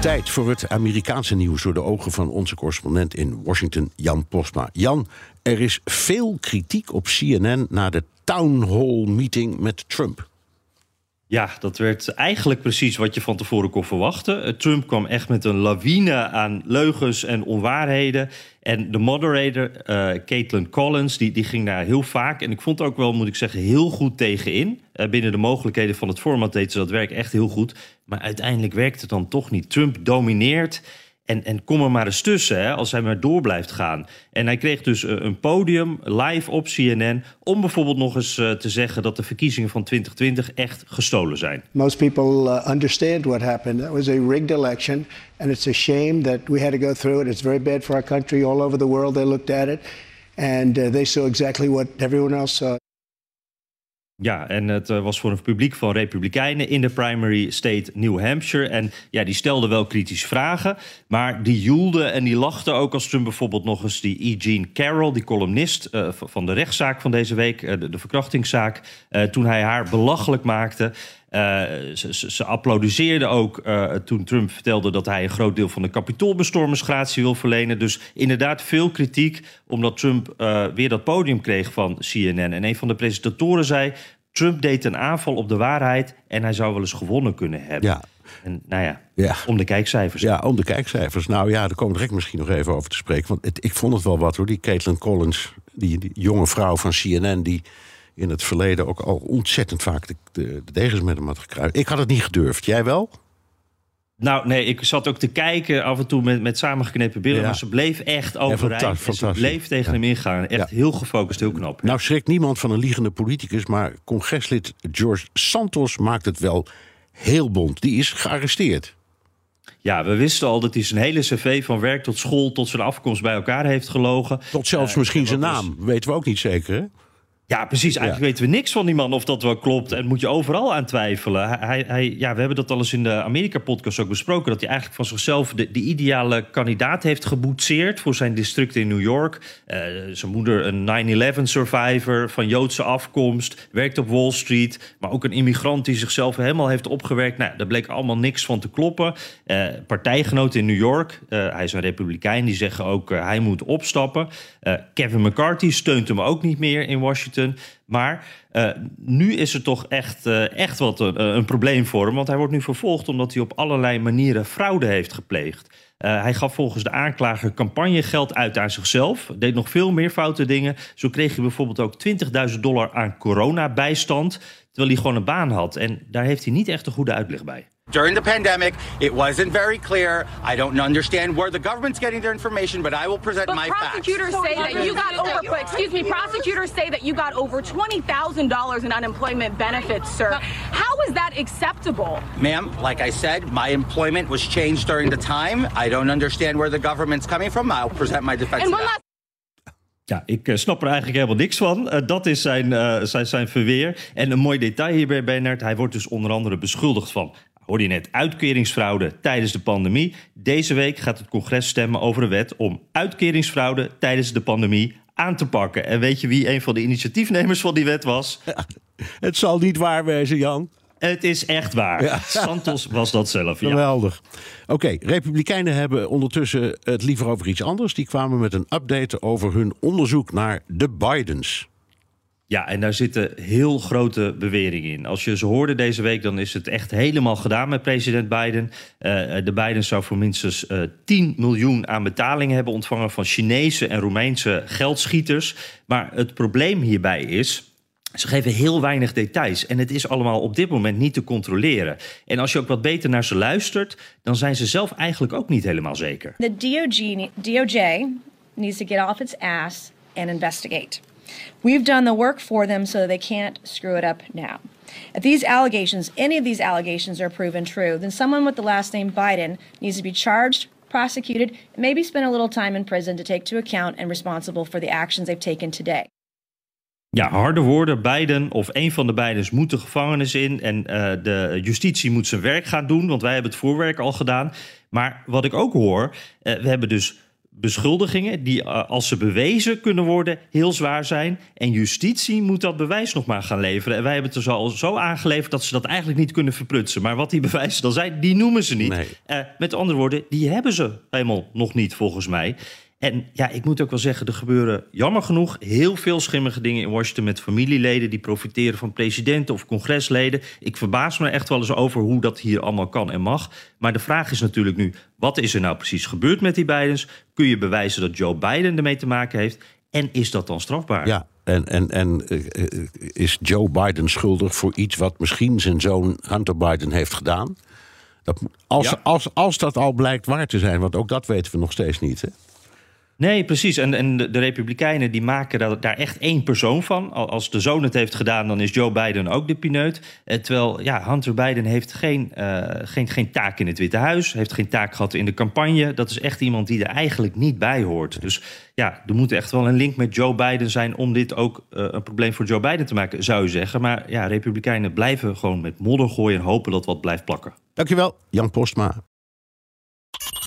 Tijd voor het Amerikaanse nieuws door de ogen van onze correspondent in Washington, Jan Postma. Jan, er is veel kritiek op CNN na de town hall meeting met Trump. Ja, dat werd eigenlijk precies wat je van tevoren kon verwachten. Eh, Trump kwam echt met een lawine aan leugens en onwaarheden. En de moderator, uh, Caitlin Collins, die, die ging daar heel vaak... en ik vond ook wel, moet ik zeggen, heel goed tegenin. Uh, binnen de mogelijkheden van het format deed ze dat werk echt heel goed. Maar uiteindelijk werkt het dan toch niet. Trump domineert... En, en kom er maar eens tussen hè, als hij maar door blijft gaan. En hij kreeg dus eh, een podium live op CNN om bijvoorbeeld nog eens uh, te zeggen dat de verkiezingen van 2020 echt gestolen zijn. Most people uh, understand what happened. That was a rigged election and it's a shame that we had to go through it. It's very bad for our country. All over the world they looked at it and they saw exactly what everyone else saw. Ja, en het uh, was voor een publiek van Republikeinen in de primary state New Hampshire. En ja, die stelden wel kritische vragen, maar die joelden en die lachten ook als Trump bijvoorbeeld nog eens die E. Jean Carroll, die columnist uh, van de rechtszaak van deze week, de, de, verkrachtingszaak, toen hij haar belachelijk maakte. Ze, ze, ze applaudisseerden ook toen Trump vertelde dat hij een groot deel van de kapitoolbestormingsgratie wil verlenen. Dus inderdaad veel kritiek, omdat Trump weer dat podium kreeg van CNN. En een van de presentatoren zei: Trump deed een aanval op de waarheid en hij zou wel eens gewonnen kunnen hebben. Ja. En nou ja, Ja. om de kijkcijfers. Ja, om de kijkcijfers. Nou ja, daar komen we direct misschien nog even over te spreken. Want het, ik vond het wel wat hoor. Die Caitlin Collins, die, die jonge vrouw van CNN... die in het verleden ook al ontzettend vaak de, de, de degens met hem had gekruid. Ik had het niet gedurfd. Jij wel? Nou, nee, ik zat ook te kijken af en toe met, met samengeknepen billen. Ja. Maar ze bleef echt overeind. fanta- en ze bleef tegen Ja. hem ingaan. Echt Ja. heel gefocust, heel knap. Nou schrikt niemand van een liegende politicus... maar congreslid George Santos maakt het wel heel bond. Die is gearresteerd. Ja, we wisten al dat hij zijn hele cv van werk tot school... tot zijn afkomst bij elkaar heeft gelogen. Tot zelfs Eh, misschien zijn was- naam. Weten we ook niet zeker, hè? Ja, precies. Eigenlijk weten we niks van die man of dat wel klopt. En moet je overal aan twijfelen. Hij, hij, ja, we hebben dat al eens in de Amerika-podcast ook besproken. Dat hij eigenlijk van zichzelf de, de ideale kandidaat heeft geboetseerd voor zijn district in New York. Eh, zijn moeder een 9-11 survivor van Joodse afkomst. Werkt op Wall Street. Maar ook een immigrant die zichzelf helemaal heeft opgewerkt. Nou, daar bleek allemaal niks van te kloppen. Eh, partijgenoten in New York. eh, hij is een republikein. Die zeggen ook uh, hij moet opstappen. Uh, Kevin McCarthy steunt hem ook niet meer in Washington. Maar uh, nu is er toch echt, uh, echt wat een, een, probleem voor hem. Want hij wordt nu vervolgd omdat hij op allerlei manieren fraude heeft gepleegd. Hij gaf volgens de aanklager campagnegeld uit aan zichzelf. Deed nog veel meer foute dingen. Zo kreeg hij bijvoorbeeld ook 20.000 dollar aan coronabijstand. Terwijl hij gewoon een baan had. En daar heeft hij niet echt een goede uitleg bij. During the pandemic, it wasn't very clear. I don't understand where the government's getting their information, but I will present but my prosecutors facts. say that you got over. Excuse me, prosecutors say that you got over twenty thousand dollars in unemployment benefits, sir. How is that acceptable? Ma'am, like I said, my employment was changed during the time. I don't understand where the government's coming from. I'll present my defense. And one last Ja, ik uh, snap er eigenlijk helemaal niks van. Uh, dat is zijn, uh, zijn, zijn verweer. En een mooi detail hierbij, Bernard. Hij wordt dus onder andere beschuldigd van... hoorde je net, uitkeringsfraude tijdens de pandemie. Deze week gaat het congres stemmen over een wet... om uitkeringsfraude tijdens de pandemie aan te pakken. En weet je wie een van de initiatiefnemers van die wet was? Ja, het zal niet waar wezen, Jan. Het is echt waar. Ja. Santos was dat zelf. Ja. Geweldig. Oké, okay, Republikeinen hebben ondertussen het liever over iets anders. Die kwamen met een update over hun onderzoek naar de Bidens. Ja, en daar zitten heel grote beweringen in. Als je ze hoorde deze week, dan is het echt helemaal gedaan met president Biden. Uh, de Biden zou voor minstens uh, 10 miljoen aan betalingen hebben ontvangen van Chinese en Roemeense geldschieters. Maar het probleem hierbij is. Ze geven heel weinig details en het is allemaal op dit moment niet te controleren. En als je ook wat beter naar ze luistert, dan zijn ze zelf eigenlijk ook niet helemaal zeker. DOJ, DOJ needs to get off its ass and investigate. We've done the work for them so they can't screw it up now. If these allegations, any of these allegations are proven true, then someone with the last name Biden needs to be charged, prosecuted, and maybe spend a little time in prison to take to account and responsible for the actions they've taken today. Ja, harde woorden. Biden of een van de beiden moet de gevangenis in. En uh, de justitie moet zijn werk gaan doen, want wij hebben het voorwerk al gedaan. Maar wat ik ook hoor, uh, we hebben dus beschuldigingen die, uh, als ze bewezen kunnen worden, heel zwaar zijn. En justitie moet dat bewijs nog maar gaan leveren. En wij hebben het er al zo aangeleverd dat ze dat eigenlijk niet kunnen verprutsen. Maar wat die bewijzen dan zijn, die noemen ze niet. Nee. Uh, met andere woorden, die hebben ze helemaal nog niet, volgens mij. En ja, ik moet ook wel zeggen, er gebeuren jammer genoeg heel veel schimmige dingen in Washington met familieleden die profiteren van presidenten of congresleden. Ik verbaas me echt wel eens over hoe dat hier allemaal kan en mag. Maar de vraag is natuurlijk nu, wat is er nou precies gebeurd met die Bidens? Kun je bewijzen dat Joe Biden ermee te maken heeft? En is dat dan strafbaar? Ja, en, en, en uh, is Joe Biden schuldig voor iets wat misschien zijn zoon Hunter Biden heeft gedaan? Dat, als, ja. als, als dat al blijkt waar te zijn, want ook dat weten we nog steeds niet. Hè? Nee, precies. En, en de, Republikeinen die maken daar, daar, echt één persoon van. Als de zoon het heeft gedaan, dan is Joe Biden ook de pineut. Eh, terwijl ja, Hunter Biden heeft geen, uh, geen, geen taak in het Witte Huis. Heeft geen taak gehad in de campagne. Dat is echt iemand die er eigenlijk niet bij hoort. Dus ja, er moet echt wel een link met Joe Biden zijn... om dit ook uh, een probleem voor Joe Biden te maken, zou je zeggen. Maar ja, Republikeinen blijven gewoon met modder gooien... en hopen dat wat blijft plakken. Dankjewel, Jan Postma.